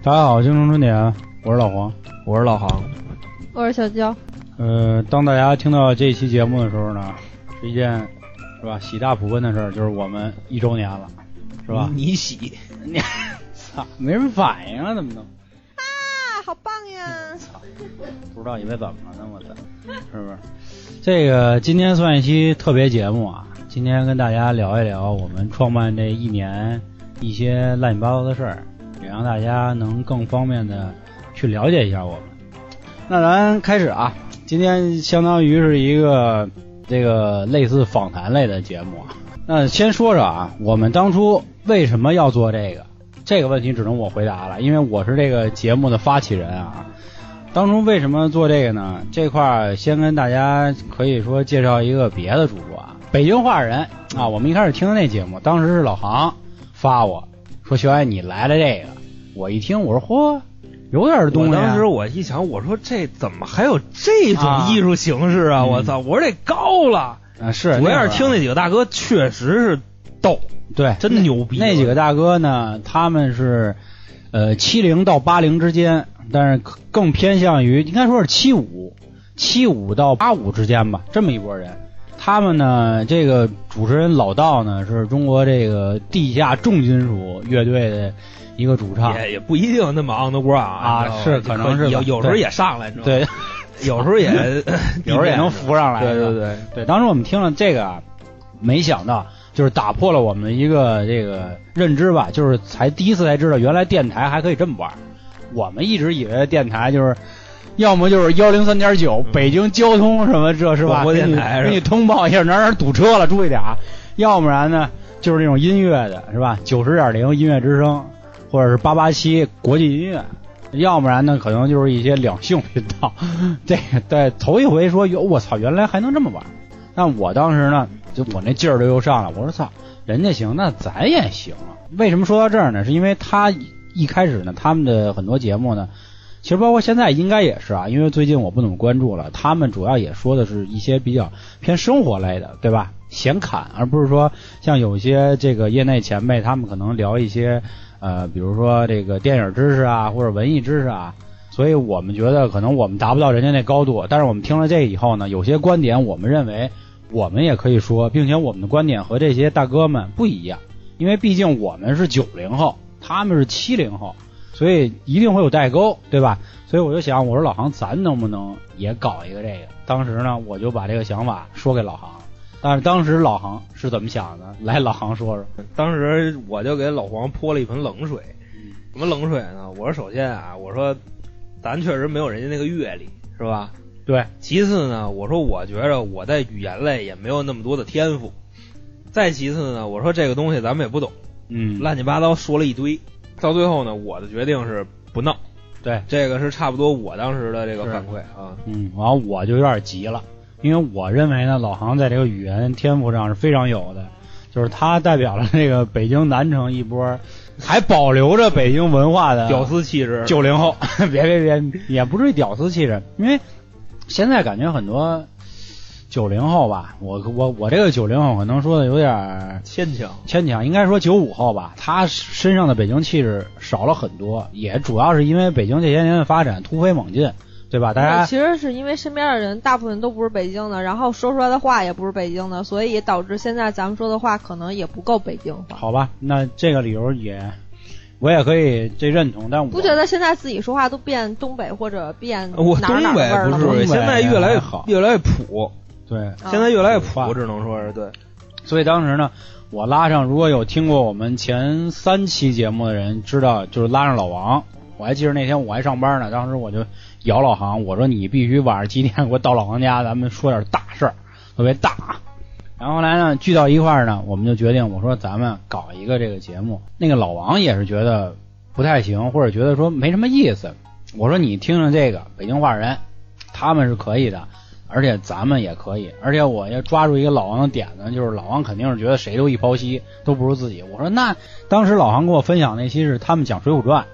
大家好，京城春典，我是老黄，我是老航，我是小娇。呃，当大家听到这期节目的时候呢，是一件是吧喜大普奔的事儿，就是我们一周年了，是吧？你喜，你操，没人反应啊，怎么能？啊，好棒呀！操，不知道以为怎么了呢，我操，是不是？这个今天算一期特别节目啊，今天跟大家聊一聊我们创办这一年一些乱七八糟的事儿，让大家能更方便的去了解一下我们。那咱开始啊，今天相当于是一个这个类似访谈类的节目啊。那先说说啊，我们当初为什么要做这个？这个问题只能我回答了，因为我是这个节目的发起人啊。当初为什么做这个呢？这块儿先跟大家可以说介绍一个别的主播啊，北京话人啊。我们一开始听的那节目，当时是老航发我说：“小爱你来了这个。”我一听，我说：“嚯，有点东西、啊。”当时我一想，我说这怎么还有这种艺术形式啊？啊我操！我说这高了。啊，是主要是听那几个大哥确实是逗，对，真牛逼。那几个大哥呢，他们是呃七零到八零之间，但是更偏向于应该说是七五七五到八五之间吧，这么一拨人。他们呢，这个主持人老道呢，是中国这个地下重金属乐队的一个主唱，也也不一定那么 underground 啊你知道吗是可能是有有时候也上来，你知道吗？对，有时候也 有时候也能浮上来。对对对对，当时我们听了这个啊，没想到就是打破了我们的一个这个认知吧，就是才第一次才知道原来电台还可以这么玩。我们一直以为电台就是。要么就是幺零三点九，北京交通什么这是吧？广播电台给你通报一下哪哪堵车了，注意点啊。要不然呢，就是那种音乐的是吧？九十点零音乐之声，或者是八八七国际音乐。要不然呢，可能就是一些两性频道。这个对头一回说哟，我操，原来还能这么玩。但我当时呢，就我那劲儿就又上来，我说操，人家行，那咱也行。为什么说到这儿呢？是因为他一开始呢，他们的很多节目呢。其实包括现在应该也是啊，因为最近我不怎么关注了，他们主要也说的是一些比较偏生活类的，对吧？闲侃，而不是说像有些这个业内前辈，他们可能聊一些呃，比如说这个电影知识啊，或者文艺知识啊。所以我们觉得可能我们达不到人家那高度，但是我们听了这以后呢，有些观点我们认为我们也可以说，并且我们的观点和这些大哥们不一样，因为毕竟我们是九零后，他们是七零后。所以一定会有代沟，对吧？所以我就想，我说老航，咱能不能也搞一个这个？当时呢，我就把这个想法说给老航，但是当时老航是怎么想的？来，老航说说。当时我就给老黄泼了一盆冷水，什么冷水呢？我说首先啊，我说咱确实没有人家那个阅历，是吧？对。其次呢，我说我觉着我在语言类也没有那么多的天赋。再其次呢，我说这个东西咱们也不懂，嗯，乱七八糟说了一堆。到最后呢，我的决定是不闹。对，这个是差不多我当时的这个反馈啊。嗯，完了我就有点急了，因为我认为呢，老航在这个语言天赋上是非常有的，就是他代表了这个北京南城一波还保留着北京文化的屌丝气质。九零后，别别别，也不至于屌丝气质，因为现在感觉很多。九零后吧，我我我这个九零后可能说的有点牵强，牵强，应该说九五后吧，他身上的北京气质少了很多，也主要是因为北京这些年的发展突飞猛进，对吧？大家其实是因为身边的人大部分都不是北京的，然后说出来的话也不是北京的，所以导致现在咱们说的话可能也不够北京话。好吧，那这个理由也我也可以这认同，但我不觉得现在自己说话都变东北或者变我哪哪东北不是，现在越来越好，越来越普。对，现在越来越普，我只能说是对。所以当时呢，我拉上，如果有听过我们前三期节目的人，知道就是拉上老王。我还记得那天我还上班呢，当时我就姚老航，我说你必须晚上几点给我到老王家，咱们说点大事儿，特别大。然后来呢，聚到一块儿呢，我们就决定，我说咱们搞一个这个节目。那个老王也是觉得不太行，或者觉得说没什么意思。我说你听听这个北京话人，他们是可以的。而且咱们也可以，而且我要抓住一个老王的点子，就是老王肯定是觉得谁都一抛稀，都不如自己。我说那当时老王跟我分享那期是他们讲《水浒传》，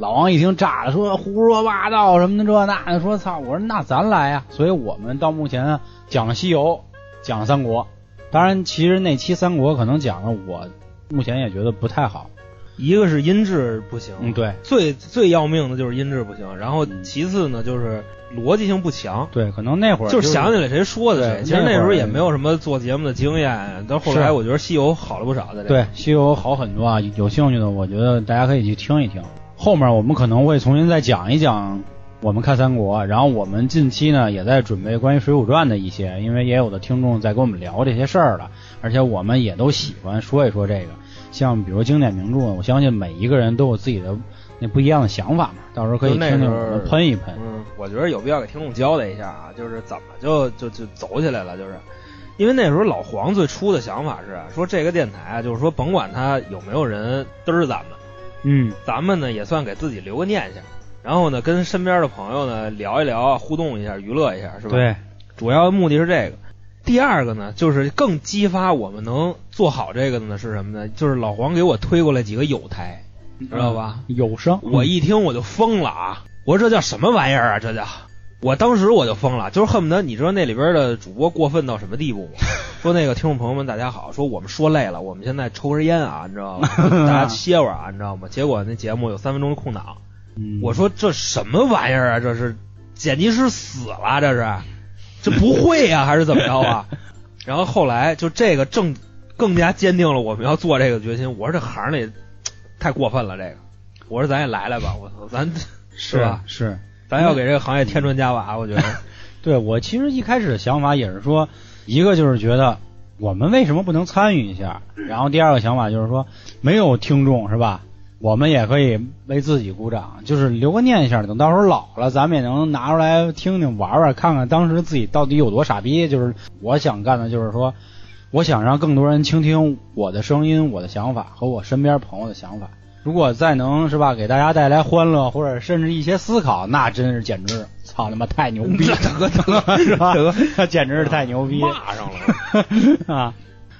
老王一听炸了，说胡说八道什么的这那的，说操！我说那咱来呀。所以我们到目前啊讲西游，讲三国。当然，其实那期三国可能讲的我目前也觉得不太好，一个是音质不行，嗯，对最最要命的就是音质不行，然后嗯其次呢就是逻辑性不强。对，可能那会儿就是想起来谁说的谁，其实那时候也没有什么做节目的经验，到后来我觉得西游好了不少在这。对《西游》好很多啊，有兴趣的，我觉得大家可以去听一听。后面我们可能会重新再讲一讲我们看三国，然后我们近期呢也在准备关于《水浒传》的一些，因为也有的听众在跟我们聊这些事儿了，而且我们也都喜欢说一说这个。像比如经典名著，我相信每一个人都有自己的那不一样的想法嘛，到时候可以那听听我们喷一喷。嗯，我觉得有必要给听众交代一下啊，就是怎么就就就走起来了，就是因为那时候老黄最初的想法是啊说这个电台啊，就是说甭管他有没有人嘚儿咱们，嗯，咱们呢也算给自己留个念想，然后呢跟身边的朋友呢聊一聊，互动一下，娱乐一下，是吧？，对，主要目的是这个。第二个呢，就是更激发我们能做好这个的呢是什么呢？就是老黄给我推过来几个友台，知道吧？有声，我一听我就疯了啊！我说这叫什么玩意儿啊？这叫，我当时我就疯了，就是恨不得你知道那里边的主播过分到什么地步吗？说那个听众朋友们大家好，说我们说累了，我们现在抽根烟啊，你知道吗？大家歇会儿啊，你知道吗？结果那节目有三分钟的空档，嗯我说这什么玩意儿啊？这是剪辑师死了？这是这不会呀、还是怎么着啊？然后后来就这个正更加坚定了我们要做这个决心。我说这行里 太过分了，这个。我说咱也来来吧，我操，咱是吧？是。咱要给这个行业添砖加瓦，我觉得。对我其实一开始的想法也是说，一个就是觉得我们为什么不能参与一下，然后第二个想法就是说没有听众是吧？我们也可以为自己鼓掌，就是留个念想，等到时候老了，咱们也能拿出来听听、玩玩，看看当时自己到底有多傻逼。就是我想干的，就是说，我想让更多人倾听我的声音、我的想法和我身边朋友的想法。如果再能是吧，给大家带来欢乐，或者甚至一些思考，那真是简直操他妈太牛逼了，是吧？那 简直是太牛逼骂上了。啊！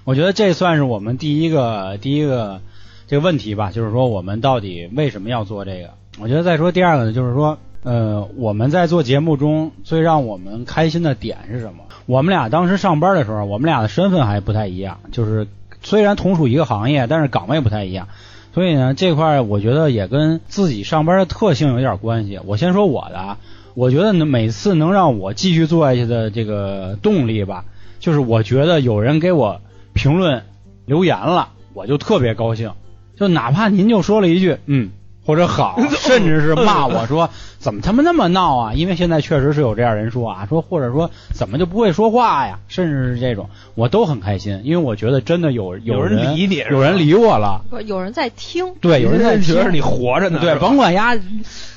我觉得这算是我们第一个第一个这个问题吧，就是说我们到底为什么要做这个？我觉得再说第二个呢，就是说，呃，我们在做节目中最让我们开心的点是什么？我们俩当时上班的时候，我们俩的身份还不太一样，就是虽然同属一个行业，但是岗位不太一样。所以呢，这块儿我觉得也跟自己上班的特性有点关系。我先说我的啊，我觉得，每次能让我继续做下去的这个动力吧，就是我觉得有人给我评论留言了，我就特别高兴。就哪怕您就说了一句嗯或者好，甚至是骂我说怎么他妈那么闹啊？因为现在确实是有这样人说啊，说或者说怎么就不会说话呀，甚至是这种，我都很开心，因为我觉得真的有有人人理你有人理我了。不有人在听，对，有人在听觉得你活着呢，对，甭管丫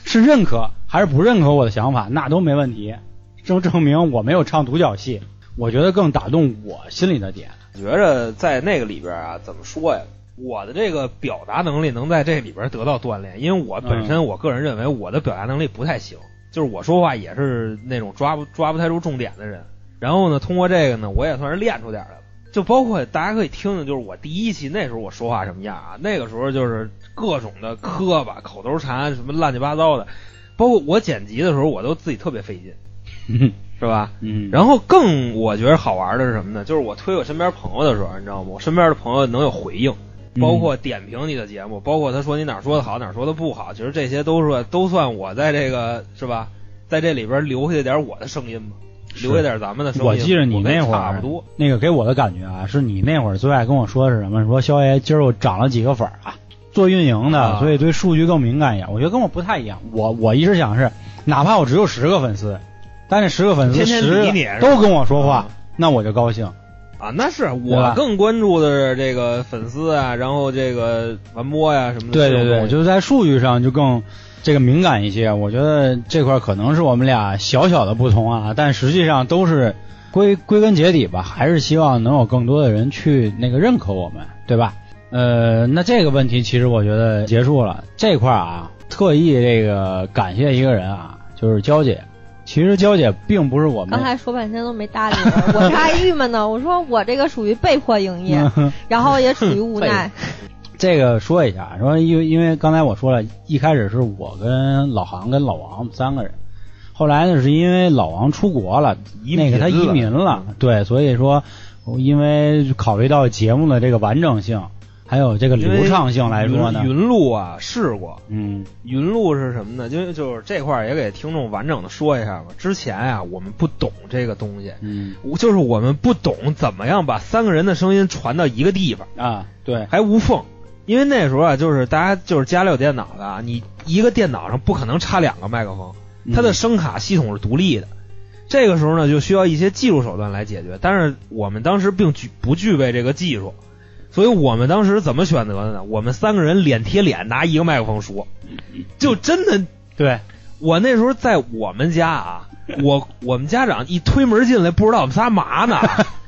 是认可还是不认可我的想法，那都没问题，证证明我没有唱独角戏。我觉得更打动我心里的点。觉着在那个里边啊，怎么说呀？我的这个表达能力能在这里边得到锻炼，因为我本身我个人认为我的表达能力不太行，就是我说话也是那种抓不抓不太住重点的人。然后呢，通过这个呢，我也算是练出点来了。就包括大家可以听听，就是我第一期那时候我说话什么样啊？那个时候就是各种的磕巴、口头禅，什么乱七八糟的。包括我剪辑的时候，我都自己特别费劲，嗯 是吧？嗯，然后更我觉得好玩的是什么呢？就是我推我身边朋友的时候，你知道吗？我身边的朋友能有回应，嗯包括点评你的节目，包括他说你哪儿说的好，哪儿说的不好，其实这些都是都算我在这个是吧，在这里边留下点我的声音吧，留下点咱们的声音。我记着你那会儿差不多，那个给我的感觉啊，是你那会儿最爱跟我说的是什么？说肖爷今儿我涨了几个粉儿啊，做运营的，啊所以对数据更敏感一点。我觉得跟我不太一样。我我一直想是，哪怕我只有十个粉丝，但是十个粉丝十都跟我说话啊，那我就高兴。啊，那是我更关注的是这个粉丝啊，然后这个传播呀、什么的。对对对，这种东西就是在数据上就更这个敏感一些。我觉得这块可能是我们俩小小的不同啊，但实际上都是归归根结底吧，还是希望能有更多的人去那个认可我们，对吧？呃，那这个问题其实我觉得结束了。这块啊，特意这个感谢一个人啊，就是娇姐。其实娇姐并不是我们刚才说半天都没搭理我，我这还郁闷呢。我说我这个属于被迫营业，然后也属于无奈。这个说一下，说因为因为刚才我说了，一开始是我跟老航跟老王三个人，后来呢是因为老王出国了，移那个他移民了了，对，所以说因为考虑到节目的这个完整性，还有这个流畅性来说呢？云，云录啊试过，嗯。云路是什么呢？因为就是这块儿也给听众完整的说一下吧。之前啊，我们不懂这个东西，嗯。就是我们不懂怎么样把三个人的声音传到一个地方，啊，对，还无缝。因为那时候啊，就是大家就是家里有电脑的啊，你一个电脑上不可能插两个麦克风，它的嗯声卡系统是独立的。这个时候呢，就需要一些技术手段来解决，但是我们当时并具不具备这个技术，所以我们当时怎么选择的呢？我们三个人脸贴脸拿一个麦克风说，就真的，对，我那时候在我们家啊，我我们家长一推门进来，不知道我们仨嘛呢，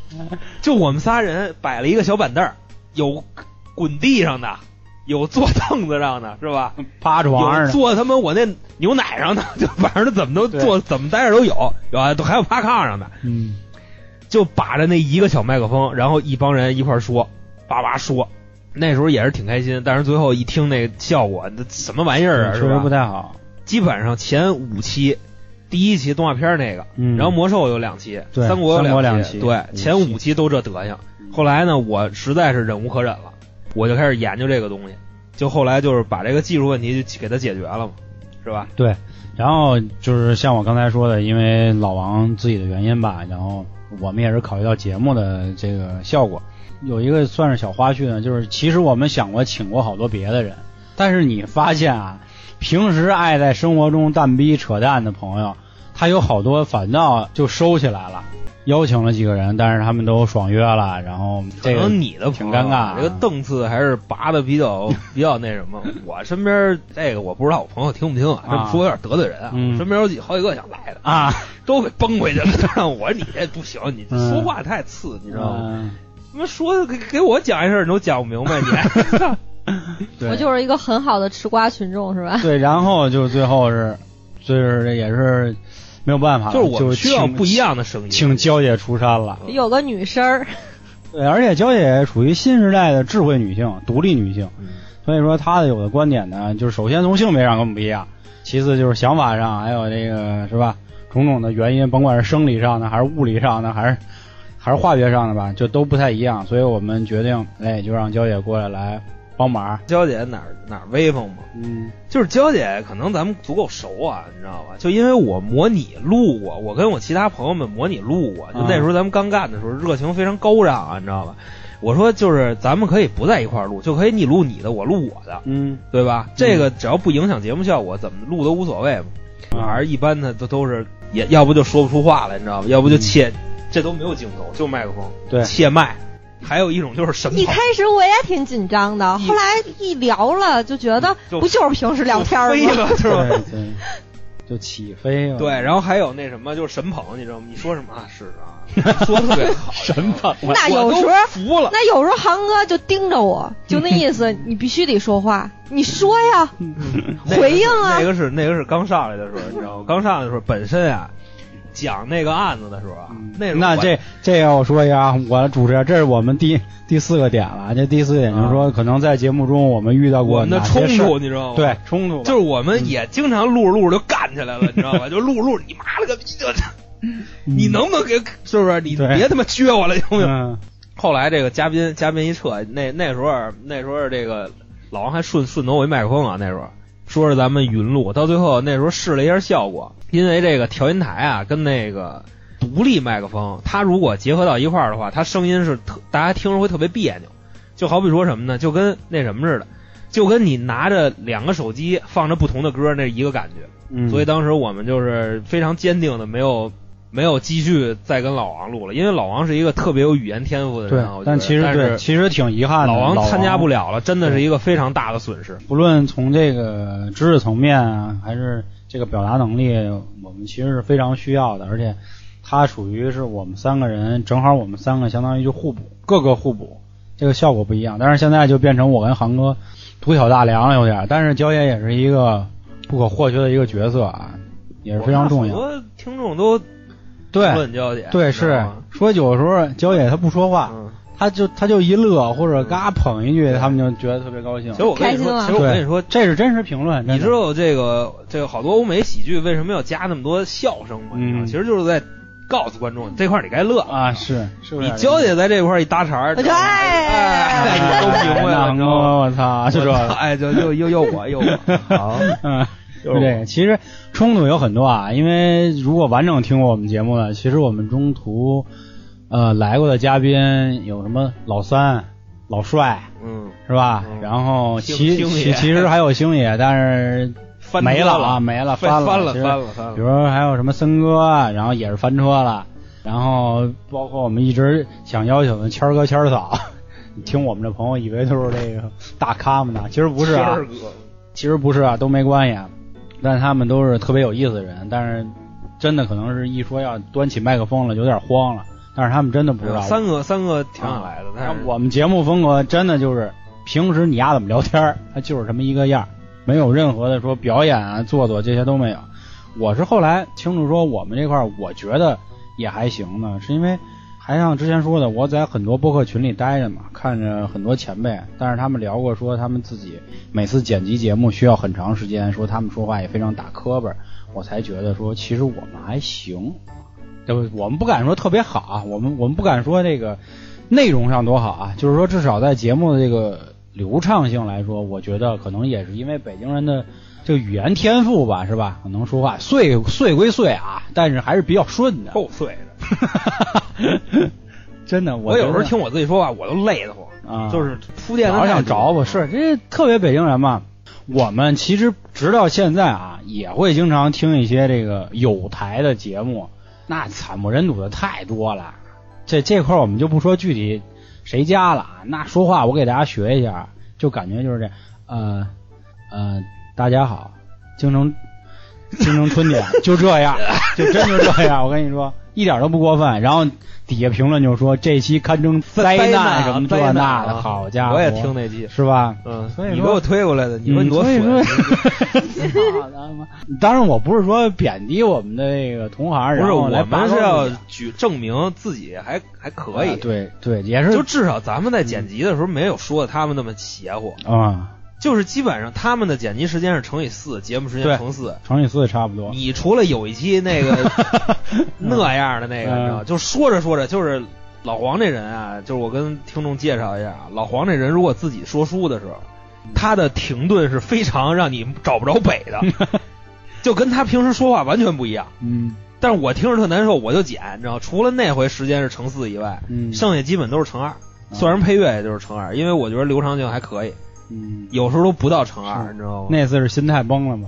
就我们仨人摆了一个小板凳儿，有滚地上的，有坐凳子上的，是吧？趴床上的，有坐他妈我那牛奶上的，就反正怎么都坐怎么待着都有，有啊，都还有趴炕上的，嗯。就把着那一个小麦克风，然后一帮人一块说，叭叭说。那时候也是挺开心，但是最后一听那效果，那什么玩意儿啊，是吧确实不？太好，基本上前五期，第一期动画片那个，嗯，然后魔兽有两期，三国有两期，对，五前五期都这德行。后来呢，我实在是忍无可忍了，我就开始研究这个东西，就后来就是把这个技术问题就给它解决了嘛，是吧？对，然后就是像我刚才说的，因为老王自己的原因吧，然后我们也是考虑到节目的这个效果，有一个算是小花絮呢，就是其实我们想过请过好多别的人，但是你发现啊，平时爱在生活中蛋逼扯淡的朋友，他有好多反倒就收起来了。邀请了几个人，但是他们都爽约了，然后可这个能你的挺尴尬啊这个档次还是拔的比较 比较那什么。我身边这个我不知道我朋友听不听啊，这么说有点得罪人啊。嗯身边有几好几个想来的，啊，都给崩回去了。让 我说你这不行，你说话太次，你知道吗？妈说的给给我讲一声你都讲不明白，你 对我就是一个很好的吃瓜群众，是吧？对，然后就最后是，就是也是没有办法，就是我们需要不一样的声音。请娇姐出山了。有个女声儿，对，而且娇姐属于新时代的智慧女性、独立女性，嗯所以说她的有的观点呢，就是首先从性别上跟我们不一样，其次就是想法上，还有这个是吧，种种的原因，甭管是生理上的，还是物理上的，还是还是化学上的吧，就都不太一样，所以我们决定，哎，就让娇姐过来来帮忙。娇姐哪儿哪儿威风嘛？嗯就是娇姐，可能咱们足够熟啊，你知道吧？就因为我模拟录过，我跟我其他朋友们模拟录过，就啊那时候咱们刚干的时候，热情非常高涨啊，你知道吧？我说就是咱们可以不在一块儿录，就可以你录你的，我录我的，嗯对吧？这个只要不影响节目效果，怎么录都无所谓嘛。反正一般的都都是也要不就说不出话来，你知道吧？要不就切，这都没有镜头，就麦克风，对切麦。还有一种就是神跑一开始我也挺紧张的，后来一聊了就觉得就不就是平时聊天儿吗？飞了，是吧？对对，就起飞了。对，然后还有那什么，就是神捧，你知道吗？你说什么啊？是啊，说的特别好，神捧那有时候服了。那有时候航哥就盯着我，就那意思，你必须得说话，你说呀，回应啊那个是那个是刚上来的时候，你知道吗？刚上来的时候，本身啊，讲那个案子的时候啊，那那这这个我说一下啊，我主持人，这是我们第第四个点了。这第四个点就是说，可能在节目中我们遇到过我们的冲突，你知道吗？对冲突，就是我们也经常录着录着就干起来了，你知道吧？就录着录着，你妈了个逼的，你能不能给是不是？你别他妈撅我了，行不行？嗯后来这个嘉宾嘉宾一撤，那那时候那时候这个老王还顺顺走我一麦克风啊，那时候说是咱们云录，到最后那时候试了一下效果，因为这个调音台啊跟那个独立麦克风，它如果结合到一块儿的话，它声音是特大家听着会特别别扭，就好比说什么呢？就跟那什么似的，就跟你拿着两个手机放着不同的歌那一个感觉。嗯，所以当时我们就是非常坚定的没有没有继续再跟老王录了，因为老王是一个特别有语言天赋的人但其实是对，其实挺遗憾的。老王王参加不，了了，真的是一个非常大的损失。不论从这个知识层面啊，还是这个表达能力，我们其实是非常需要的，而且他属于是我们三个人，正好我们三个相当于就互补，各个互补，这个效果不一样。但是现在就变成我跟航哥独挑大梁有点儿，但是焦爷也是一个不可或缺的一个角色啊，也是非常重要。很多听众都对问娇姐，对，是说有时候焦野他不说话，嗯，他就他就一乐或者嘎捧一句，他们就觉得特别高兴其。实我跟你说，开心了其实我跟你说，这是真实评论，你知道这个这个好多欧美喜剧为什么要加那么多笑声吗？嗯其实就是在告诉观众这块儿你该乐啊，是是不是？你娇姐在这块儿一搭茬儿，哎都明白了，你知道吗？我操，就这个，哎，就又又又我又我，好，嗯。就是这个，其实冲突有很多啊，因为如果完整听过我们节目的，其实我们中途呃来过的嘉宾有什么老三、老帅，嗯，是吧？嗯然后星其星爷其其实还有星爷，但是翻没了车了啊，没了，翻了，其实翻了翻了翻了，比如说还有什么森哥，然后也是翻车了，然后包括我们一直想邀请的谦儿哥、谦儿嫂，听我们这朋友以为都是这个大咖们呢，其实不是啊谦，儿哥其实不是啊，都没关系啊。但他们都是特别有意思的人，但是真的可能是一说要端起麦克风了，有点慌了。但是他们真的不知道。三个三个挺想来的，但是我们节目风格真的就是平时你丫怎么聊天儿，他就是这么一个样儿，没有任何的说表演啊、做作这些都没有。我是后来清楚说我们这块儿，我觉得也还行呢，是因为还像之前说的，我在很多播客群里待着嘛，看着很多前辈，但是他们聊过说他们自己每次剪辑节目需要很长时间，说他们说话也非常打磕巴，我才觉得说其实我们还行，对不？我们不敢说特别好啊，我们我们不敢说这个内容上多好啊，就是说至少在节目的这个流畅性来说，我觉得可能也是因为北京人的这个语言天赋吧，是吧？可能说话碎碎归碎啊，但是还是比较顺的。够碎的。真的，我有时候听我自己说话，我都累得慌，啊，就是铺垫的老想找我，是这特别北京人嘛。我们其实直到现在啊，也会经常听一些这个有台的节目，那惨不忍睹的太多了。这这块我们就不说具体谁家了啊，那说话我给大家学一下，就感觉就是这，呃呃，大家好，京城京城春天就这样，就真就这样，我跟你说，一点都不过分。然后底下评论就说这期堪称灾难难什么这那的，啊好家伙，我也听那期，是吧？嗯，所以你给我推过来的，你说嗯你多损！当然，我不是说贬低我们的那个同行，不是我们是要举证明自己还还可以啊，对对，也是就至少咱们在剪辑的时候没有说的他们那么邪乎，啊，就是基本上他们的剪辑时间是乘以四，节目时间乘四。乘以四也差不多。你除了有一期那个 那样的那个，嗯你知道，就说着说着，就是老黄这人啊，就是我跟听众介绍一下啊，老黄这人如果自己说书的时候，他的停顿是非常让你找不着北的，就跟他平时说话完全不一样。嗯但是我听着特难受，我就剪，你知道，除了那回时间是乘四以外，嗯，剩下基本都是乘二。算上配乐也就是乘二，因为我觉得流畅性还可以，嗯，有时候都不到乘二，你知道吗？那次是心态崩了嘛，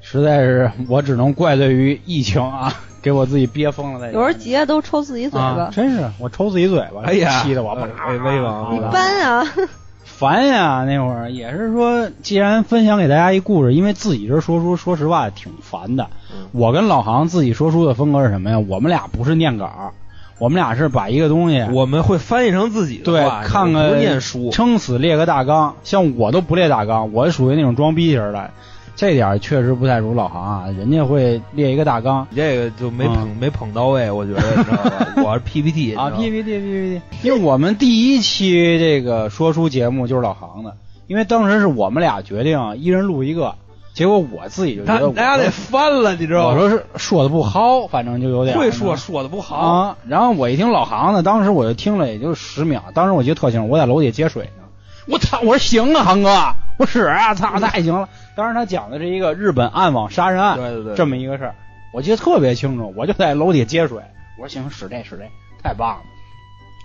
实在是我只能怪罪于疫情啊，给我自己憋疯了在。有时候急了都抽自己嘴啊，巴，真是我抽自己嘴巴，哎呀气得我呃啪威威王你啪搬啊，烦呀！那会儿也是说，既然分享给大家一故事，因为自己这说书，说实话挺烦的。嗯我跟老航自己说书的风格是什么呀？我们俩不是念稿，我们俩是把一个东西我们会翻译成自己的对话，看个不念书，撑死列个大纲。像我都不列大纲，我属于那种装逼型的，这点确实不太如老航啊。人家会列一个大纲你这个就没捧、没捧到位，我觉得你知道吧？我是 PPT 啊，PPT PPT，因为我们第一期这个说书节目就是老航的，因为当时是我们俩决定一人录一个，结果我自己就觉大得我大家得翻了，你知道吗？我说是说的不好，反正就有点会说说的不好，啊。然后我一听老航的，当时我就听了也就十秒，当时我记得特清楚，我在楼底下接水呢。我操！我说行啊，航哥，我使啊，操，太行了。当时他讲的是一个日本暗网杀人案，对对对，这么一个事儿，我记得特别清楚。我就在楼底下接水，我说行，使这使这，太棒了。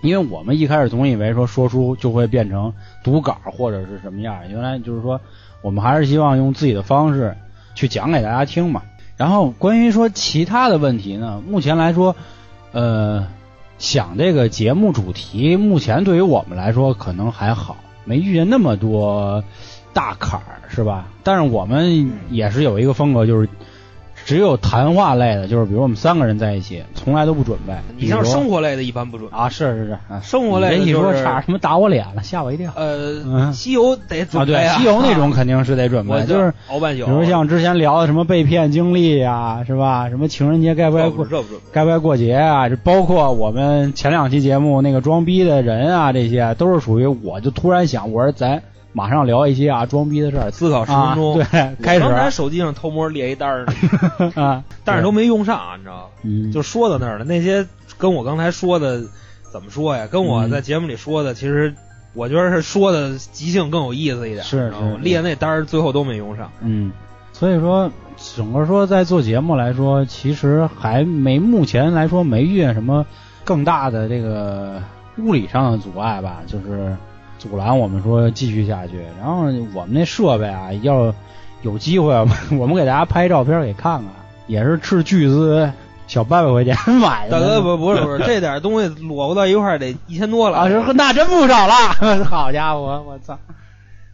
因为我们一开始总以为说说书就会变成读稿或者是什么样，原来就是说我们还是希望用自己的方式去讲给大家听嘛。然后关于说其他的问题呢，目前来说，呃，想这个节目主题，目前对于我们来说可能还好，没遇见那么多大坎儿，是吧？但是我们也是有一个风格，就是只有谈话类的，就是比如我们三个人在一起，从来都不准备。你像生活类的，一般不准。啊，是是是，啊生活类的你这一说就是差点什么打我脸了，吓我一跳。呃，嗯西游得准备啊，西游那种肯定是得准我备，就是熬半宿，比如像之前聊的什么被骗经历呀，是吧？什么情人节该不该过。该不该过节啊？这包括我们前两期节目那个装逼的人啊，这些都是属于我就突然想，我说咱马上聊一些啊装逼的事儿，思考十分钟。啊、对，开始刚才手机上偷摸列一单儿呢，啊，但是都没用上，你知道吗？嗯，就说到那儿了。那些跟我刚才说的怎么说呀？跟我嗯在节目里说的，其实我觉得是说的即兴更有意思一点。是是列那单儿最后都没用上。嗯，所以说整个说在做节目来说，其实还没目前来说没遇见什么更大的这个物理上的阻碍吧，就是阻拦我们说继续下去。然后我们那设备啊，要有机会 我们给大家拍照片给看看，也是斥巨资小八百块钱 买的。大哥不不是不是，这点东西摞不到一块儿得一千多了啊，是那真不少了，好家伙，我操！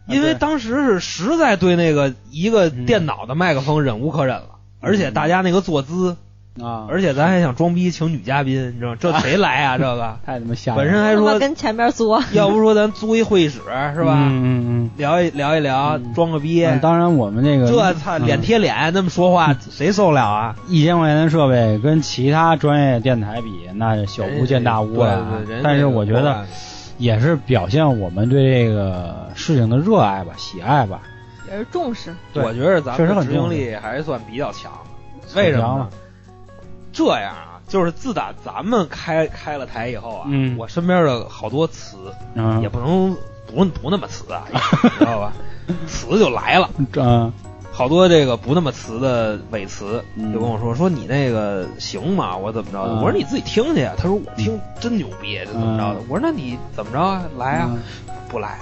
因为当时是实在对那个一个嗯电脑的麦克风忍无可忍了，而且大家那个坐姿，啊，而且咱还想装逼请女嘉宾，你知道？这谁来啊？这个 太他妈吓人了，本身还说，他妈跟前边作，要不说咱租一会议室是吧？嗯嗯嗯。聊一聊一聊，嗯装个逼。嗯当然，我们这个这操脸贴脸那么说话，谁受得了啊？一千块钱的设备跟其他专业电台比，那小巫见大巫了但是我觉得也是表现我们对这个事情的热爱吧、喜爱吧。也是重视。我觉得咱确实们的执行力还算比较强。为什么呢？这样啊，就是自打咱们开开了台以后啊，嗯。我身边的好多词嗯，也不能不不那么词啊，你知道吧？词就来了，嗯好多这个不那么词的伪词，嗯就跟我说说你那个行吗？我怎么着我说你自己听去呀。他说我听真牛逼，就怎么着的？嗯我说那你怎么着啊？来啊？嗯不来。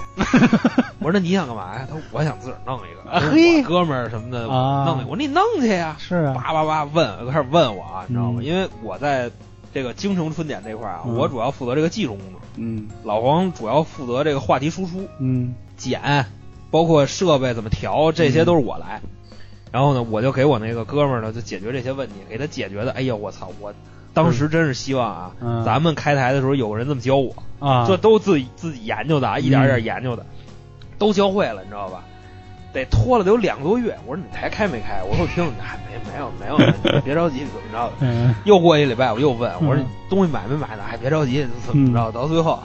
我说那你想干嘛呀？他说我想自个儿弄一个，嘿哥们儿什么的啊弄一个。我说你弄去呀。是啊，叭叭叭问，开始问我啊，你知道吗？嗯因为我在这个京城春点这块啊，嗯我主要负责这个技术工作，嗯老黄主要负责这个话题输出、嗯剪，包括设备怎么调，这些嗯都是我来。然后呢，我就给我那个哥们儿呢，就解决这些问题，给他解决的。哎呀，我操！我当时真是希望啊，嗯咱们开台的时候有个人这么教我，啊，这都自己自己研究的啊，一点一嗯点研究的，都教会了，你知道吧？得拖了得有两个多月。我说你台开没开？我说我听，哎，没没有没有，你别着急，怎么着 又过一礼拜，我又问，我说东西买没买呢？还，别着急，怎么着？到最后，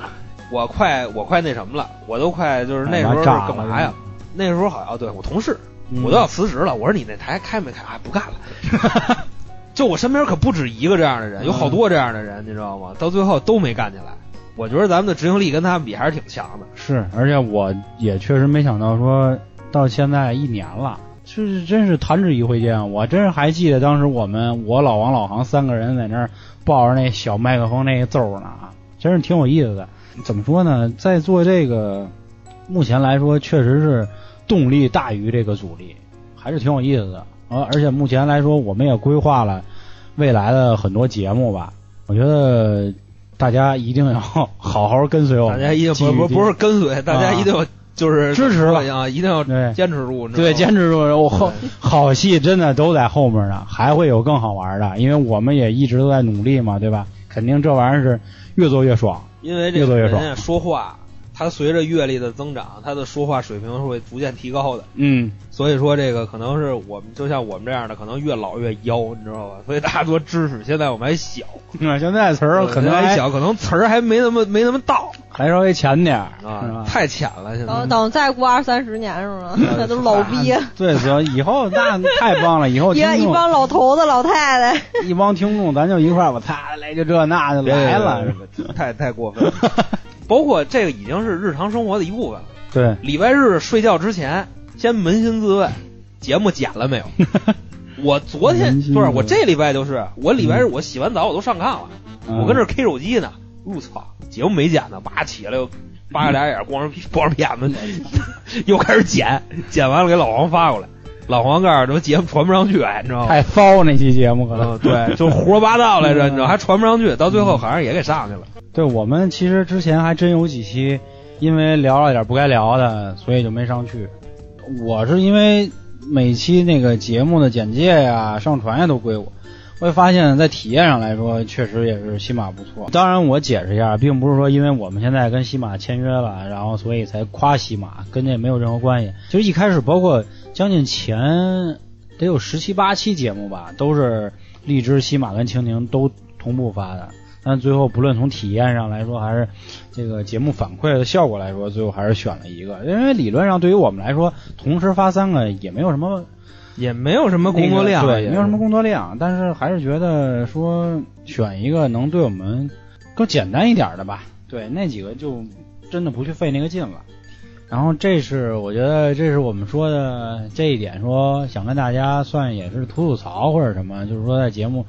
我快我快那什么了，我都快就是那时候是干嘛呀？那时候好像对我同事，嗯我都要辞职了。我说你那台开没开？哎，不干了。就我身边可不止一个这样的人，有好多这样的人，你知道吗？到最后都没干起来。我觉得咱们的执行力跟他们比还是挺强的。是，而且我也确实没想到说到现在一年了。就是真是弹指一挥间，我真是还记得当时我们我老王老杭三个人在那儿抱着那小麦克风那个奏呢啊，真是挺有意思的。怎么说呢，在做这个，目前来说确实是动力大于这个阻力，还是挺有意思的。而而且目前来说，我们也规划了未来的很多节目吧。我觉得大家一定要 好好跟随我们，大家一定不不不是跟随，大家一定要就是支持吧啊，一定要对坚持住。对，坚持住！我后好戏真的都在后面呢，还会有更好玩的，因为我们也一直都在努力嘛，对吧？肯定这玩意儿是越做越爽。因为这越做越爽个人家说话，他随着阅历的增长，他的说话水平是会逐渐提高的。嗯，所以说，这个可能是我们就像我们这样的，可能越老越妖，你知道吧？所以大家多支持。现在我们还小，那现在词儿可能还还小，可能词儿还没那么没那么到还稍微浅点儿啊，太浅了。现在等等再过二三十年是吗？嗯 那都老逼，对，所以以后那太棒了，以后一帮老头子老太太，一帮听众，咱就一块儿，我擦，来就这那就来了，别太太过分了。包括这个已经是日常生活的一部分了。对，礼拜日睡觉之前，先扪心自问，节目剪了没有？我昨天不是我这礼拜就是我礼拜日我洗完澡我都上炕了，嗯我跟这儿 K 手机呢，我操，节目没剪呢，叭起来又扒着俩眼，光着屁光着屁眼子，又开始剪，剪完了给老黄发过来，老黄告诉我节目传不上去，哎，你知道吗？太骚那期节目可能嗯，对，就胡说八道来着，嗯你知道，还传不上去，到最后好像也给上去了。对我们其实之前还真有几期，因为聊了点不该聊的，所以就没上去。我是因为每期那个节目的简介呀、上传呀都归我，我也发现，在体验上来说，确实也是西马不错。当然，我解释一下，并不是说因为我们现在跟西马签约了，然后所以才夸西马，跟这没有任何关系。其实一开始，包括将近前得有十七八期节目吧，都是荔枝、西马跟蜻蜓都同步发的。但最后不论从体验上来说，还是这个节目反馈的效果来说，最后还是选了一个，因为理论上对于我们来说，同时发三个也没有什么也没有什么工作量，那个对，也没有什么工作量，但是还是觉得说选一个能对我们更简单一点的吧。对，那几个就真的不去费那个劲了。然后这是我觉得这是我们说的这一点，说想跟大家算也是吐吐槽或者什么，就是说在节目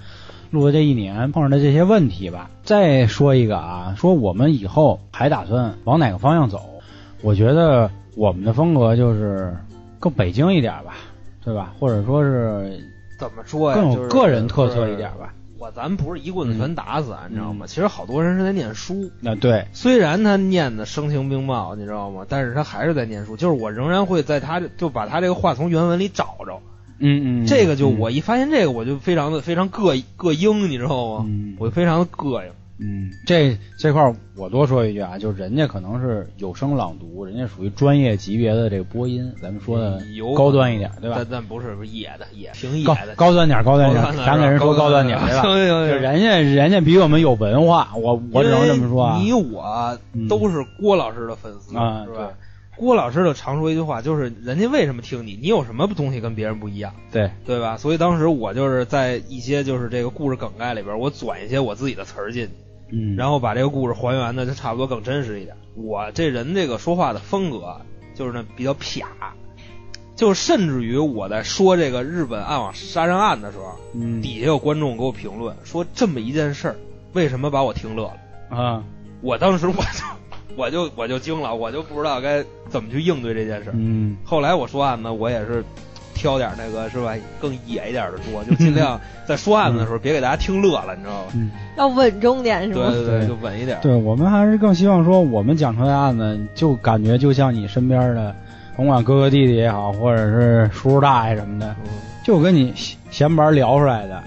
录的这一年碰上的这些问题吧。再说一个啊，说我们以后还打算往哪个方向走？我觉得我们的风格就是更北京一点吧，对吧？或者说是怎么说呀？更有个人特色一点吧。我咱不是一棍子全打死，你知道吗？其实好多人是在念书，那对，虽然他念的声情并茂，你知道吗？但是他还是在念书。就是我仍然会在他就把他这个话从原文里找着。嗯嗯，这个就嗯我一发现这个，我就非常的非常膈膈应，你知道吗？嗯我就非常的膈应。嗯，这这块儿我多说一句啊，就是人家可能是有声朗读，人家属于专业级别的这个播音，咱们说的高端一点，对吧但？但不是不是野的野，挺野的。高端点，高端点高端，点咱给人说高端点，对吧？行行行就人家人家比我们有文化，我我只能这么说啊。你我嗯都是郭老师的粉丝，啊是吧？郭老师就常说一句话，就是人家为什么听你？你有什么东西跟别人不一样，对，对吧？所以当时我就是在一些就是这个故事梗概里边，我转一些我自己的词儿进去，嗯，然后把这个故事还原的就差不多更真实一点。我这人这个说话的风格就是那比较撇，就甚至于我在说这个日本暗网杀人案的时候，嗯底下有观众给我评论说这么一件事儿，为什么把我听乐了？啊，我当时我就我就我就惊了，我就不知道该怎么去应对这件事儿。嗯后来我说案子，我也是挑点那个是吧，更野一点的说，就尽量在说案子的时候别给大家听乐了，你知道吧？嗯，要稳重点是吗？对对对，就稳一点。对我们还是更希望说，我们讲出来的案子，就感觉就像你身边的，甭管哥哥弟弟也好，或者是叔叔大爷什么的，嗯就跟你闲闲白聊出来的。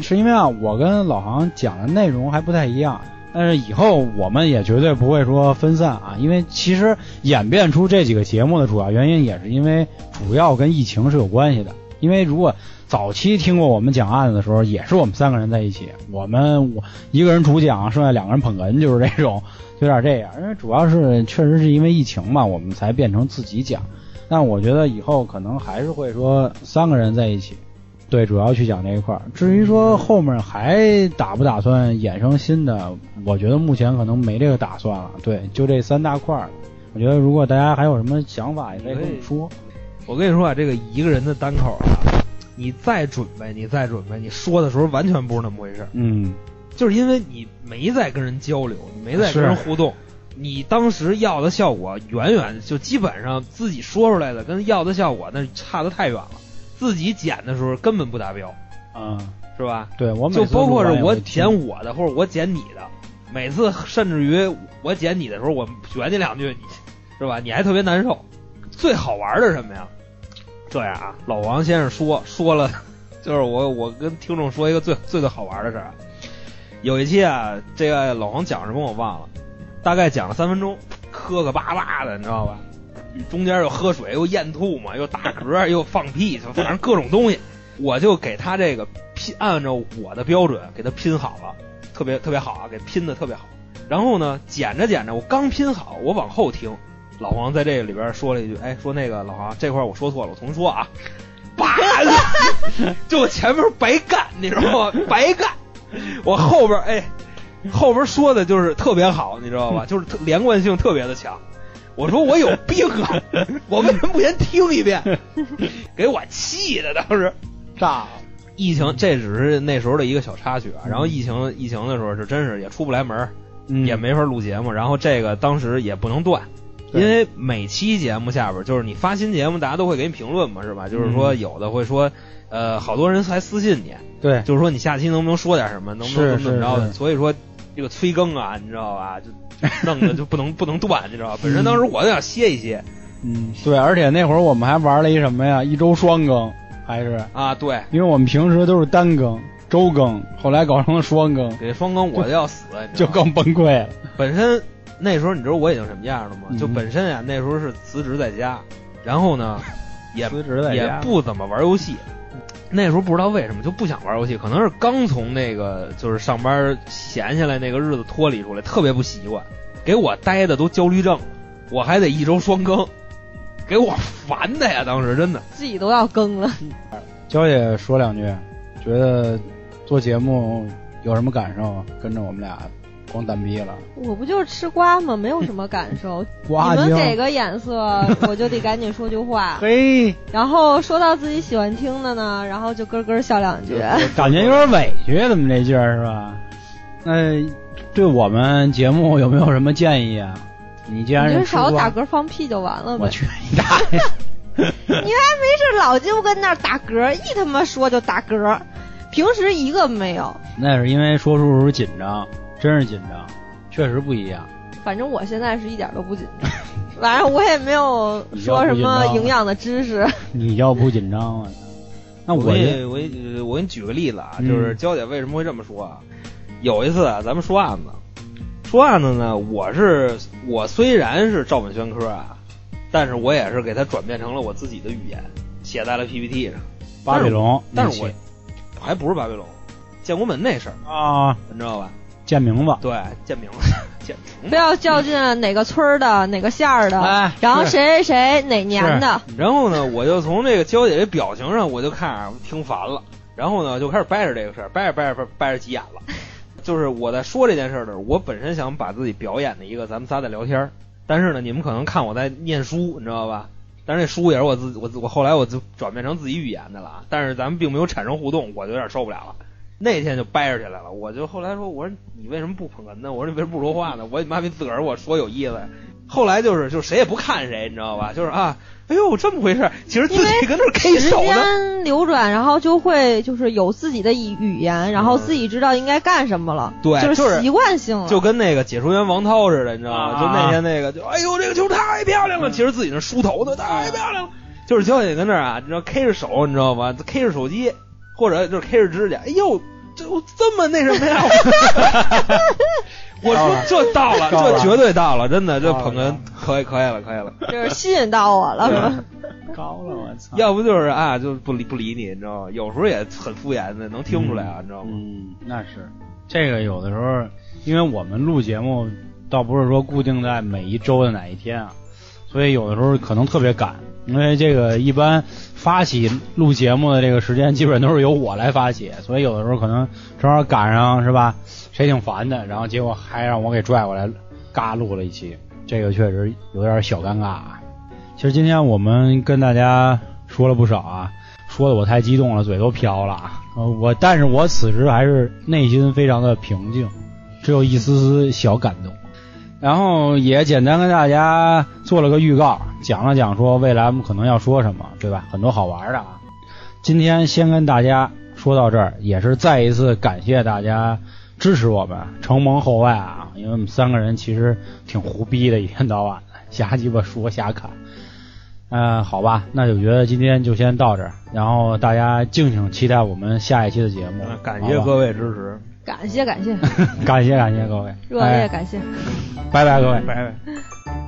是因为啊，我跟老航讲的内容还不太一样，但是以后我们也绝对不会说分散啊，因为其实演变出这几个节目的主要原因，也是因为主要跟疫情是有关系的。因为如果早期听过我们讲案子的时候，也是我们三个人在一起，我们我一个人主讲，剩下两个人捧哏，就是这种，有点这样。因为主要是确实是因为疫情嘛，我们才变成自己讲。但我觉得以后可能还是会说三个人在一起，对，主要去讲这一块儿。至于说后面还打不打算衍生新的，我觉得目前可能没这个打算了。对，就这三大块儿。我觉得如果大家还有什么想法，也可以跟我说。我跟你说啊，这个一个人的单口啊，你再准备，你再准备，你说的时候完全不是那么回事儿，嗯，就是因为你没在跟人交流，你没在跟人互动，你当时要的效果远远就基本上自己说出来的跟要的效果那差的太远了，自己剪的时候根本不达标，嗯、是吧？对我每就次包括是我剪我的或者我剪你的，每次甚至于我剪你的时候，我卷你两句，你是吧？你还特别难受。最好玩的是什么呀？这样啊，老王先生说说了，就是我我跟听众说一个最最最好玩的事儿啊。有一期啊，这个老王讲什么我忘了，大概讲了三分钟，磕磕巴巴的，你知道吧？中间又喝水，又咽吐沫，又打嗝，又放屁，就反正各种东西。我就给他这个拼，按照我的标准给他拼好了，特别特别好啊，给拼的特别好。然后呢，剪着剪着，我刚拼好，我往后听，老黄在这个里边说了一句：“哎，说那个老黄这块我说错了，我重说啊。”叭，就我前面白干，你知道吗？白干。我后边哎，后边说的就是特别好，你知道吧？就是特连贯性特别的强。我说我有病啊！我为什么不先听一遍？给我气的当时。炸了。疫情这只是那时候的一个小插曲啊，然后疫情疫情的时候是真是也出不来门也没法录节目，然后这个当时也不能断，因为每期节目下边就是你发新节目，大家都会给你评论嘛，是吧？就是说嗯有的会说，呃，好多人还私信你，对，就是说你下期能不能说点什么，能不能是怎么怎么着的，所以说这个催更啊，你知道吧？就弄的就不能 不能断，你知道吧？本身当时我就想歇一歇嗯，对，而且那会儿我们还玩了一什么呀？一周双更，还是啊，对，因为我们平时都是单更、周更，后来搞成了双更，给双更我就要死，你知道吗就更崩溃了。本身那时候你知道我已经什么样了吗？嗯就本身呀，那时候是辞职在家，然后呢，也辞职在也不怎么玩游戏，那时候不知道为什么就不想玩游戏，可能是刚从那个就是上班闲下来那个日子脱离出来，特别不习惯，给我待的都焦虑症了，我还得一周双更，给我烦的呀！当时真的，自己都要更了。娇姐说两句，觉得做节目有什么感受？跟着我们俩光蛋逼了，我不就是吃瓜吗？没有什么感受。瓜你们给个眼色，我就得赶紧说句话。嘿，然后说到自己喜欢听的呢，然后就咯咯笑两句。感觉有点委屈，怎么这劲儿是吧？那对我们节目有没有什么建议啊？你既然就少打嗝放屁就完了呗。我去你大爷！你还没事老就跟那儿打嗝，一他妈说就打嗝，平时一个没有。那是因为说书时候紧张，真是紧张，确实不一样。反正我现在是一点都不紧张，反正我也没有说什么营养的知识。你要不紧张，啊！那我我这给你我给你我给你举个例子啊，嗯就是娇姐为什么会这么说啊？有一次啊，咱们说案子，说案子呢，我是我虽然是照本宣科啊，但是我也是给它转变成了我自己的语言，写在了 PPT 上。巴比龙，但是我还不是巴比龙，建国门那事儿，啊，你知道吧？建名字，对，建名字，建名不要较劲哪个村儿的哪个县儿的，哎然后谁谁谁哪年的，然后呢，我就从这个娇姐这表情上，我就看着听烦了，然后呢，就开始掰扯这个事儿，掰着掰着掰着掰着急眼了。就是我在说这件事儿的时候，我本身想把自己表演的一个咱们仨在聊天儿，但是呢，你们可能看我在念书，你知道吧？但是那书也是我自我我后来我就转变成自己语言的了啊，但是咱们并没有产生互动，我就有点受不了了。那天就掰扯起来了，我就后来说，我说你为什么不捧哏呢？我说你为什么不说话呢？我你妈逼自个儿我说有意思呀。后来就是就谁也不看谁，你知道吧？就是啊，哎呦这么回事，其实自己跟那儿 K 时手呢。间流转，然后就会就是有自己的语语言，然后自己知道应该干什么了，对就是习惯性了。就跟那个解说员王涛似的，你知道吗？啊就那天那个，就哎呦这个球太漂亮了，其实自己那梳头的太漂亮了，就是娇姐跟那儿啊，你知道 K 着手，你知道吗？K 着手机，或者就是 K 着指甲，哎呦，这这么那什么呀？我说这到了，这绝对到了，真的，这捧哏可以可以了，可以了。就是吸引到我了？高了，我操！要不就是啊，就不理不理你，你知道吗？有时候也很敷衍的，能听出来啊，你知道吗？嗯，那是这个有的时候，因为我们录节目倒不是说固定在每一周的哪一天啊，所以有的时候可能特别赶，因为这个一般发起录节目的这个时间基本都是由我来发起，所以有的时候可能正好赶上是吧？谁挺烦的，然后结果还让我给拽过来，嘎录了一期，这个确实有点小尴尬啊。其实今天我们跟大家说了不少啊，说的我太激动了，嘴都飘了啊。我但是我此时还是内心非常的平静，只有一丝丝小感动。然后也简单跟大家做了个预告，讲了讲说未来我们可能要说什么，对吧？很多好玩的啊。今天先跟大家说到这儿，也是再一次感谢大家支持我们，承蒙厚爱啊！因为我们三个人其实挺胡逼的，一天到晚的瞎鸡巴说瞎侃。嗯、好吧，那就觉得今天就先到这儿，然后大家敬请期待我们下一期的节目。感谢各位支持，感谢感谢，感谢 感谢各位，热烈哎感谢。拜拜各位。拜拜。